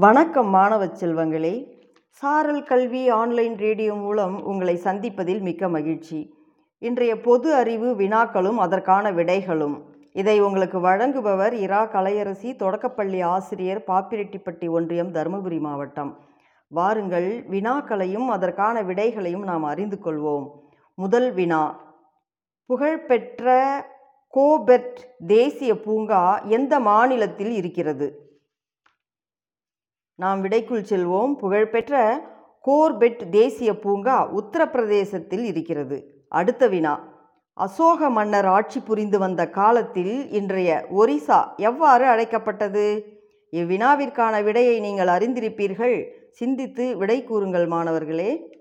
வணக்கம் மாணவ செல்வங்களே. சாரல் கல்வி ஆன்லைன் ரேடியோ மூலம் உங்களை சந்திப்பதில் மிக்க மகிழ்ச்சி. இன்றைய பொது அறிவு வினாக்களும் அதற்கான விடைகளும். இதை உங்களுக்கு வழங்குபவர் இரா கலையரசி தொடக்கப்பள்ளி ஆசிரியர் பாப்பிரெட்டிப்பட்டி ஒன்றியம் தருமபுரி மாவட்டம். வாருங்கள் வினாக்களையும் அதற்கான விடைகளையும் நாம் அறிந்து கொள்வோம். முதல் வினா. புகழ்பெற்ற கோபெட் தேசிய பூங்கா எந்த மாநிலத்தில் இருக்கிறது? நாம் விடைக்குள் செல்வோம். புகழ்பெற்ற கோர்பெட் தேசிய பூங்கா உத்தரப்பிரதேசத்தில் இருக்கிறது. அடுத்த வினா. அசோக மன்னர் ஆட்சி புரிந்து வந்த காலத்தில் இன்றைய ஒரிசா எவ்வாறு அழைக்கப்பட்டது? இவ்வினாவிற்கான விடையை நீங்கள் அறிந்திருப்பீர்கள். சிந்தித்து விடை கூறுங்கள் மாணவர்களே.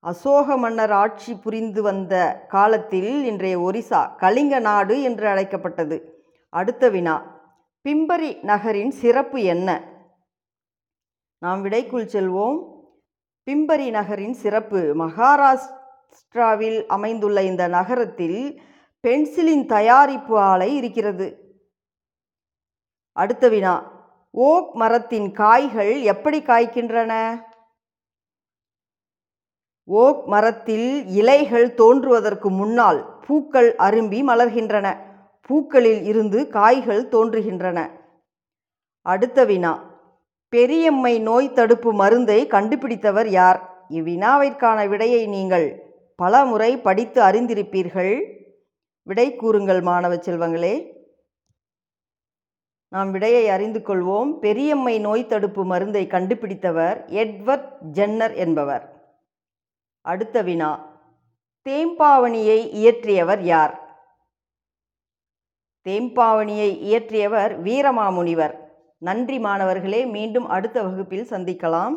அசோக மன்னர் ஆட்சி புரிந்து வந்த காலத்தில் இன்றைய ஒரிசா கலிங்க நாடு என்று அழைக்கப்பட்டது. அடுத்த வினா. பிம்பரி நகரின் சிறப்பு என்ன? நாம் விடைக்குள் செல்வோம். பிம்பரி நகரின் சிறப்பு. மகாராஷ்டிராவில் அமைந்துள்ள இந்த நகரத்தில் பென்சிலின் தயாரிப்பு ஆலை இருக்கிறது. அடுத்த வினா. ஓக் மரத்தின் காய்கள் எப்படி காய்க்கின்றன? ஓக் மரத்தில் இலைகள் தோன்றுவதற்கு முன்னால் பூக்கள் அரும்பி மலர்கின்றன. பூக்களில் இருந்து காய்கள் தோன்றுகின்றன. அடுத்த வினா. பெரியம்மை நோய் தடுப்பு மருந்தை கண்டுபிடித்தவர் யார்? இவ்வினாவிற்கான விடையை நீங்கள் பல முறை படித்து அறிந்திருப்பீர்கள். விடை கூறுங்கள் மாணவ செல்வங்களே. நாம் விடையை அறிந்து கொள்வோம். பெரியம்மை நோய் தடுப்பு மருந்தை கண்டுபிடித்தவர் எட்வர்ட் ஜென்னர் என்பவர். அடுத்த வினா. தேம்பாவணியை இயற்றியவர் யார்? தேம்பாவணியை இயற்றியவர் வீரமாமுனிவர். நன்றி மாணவர்களே மீண்டும் அடுத்த வகுப்பில் சந்திக்கலாம்.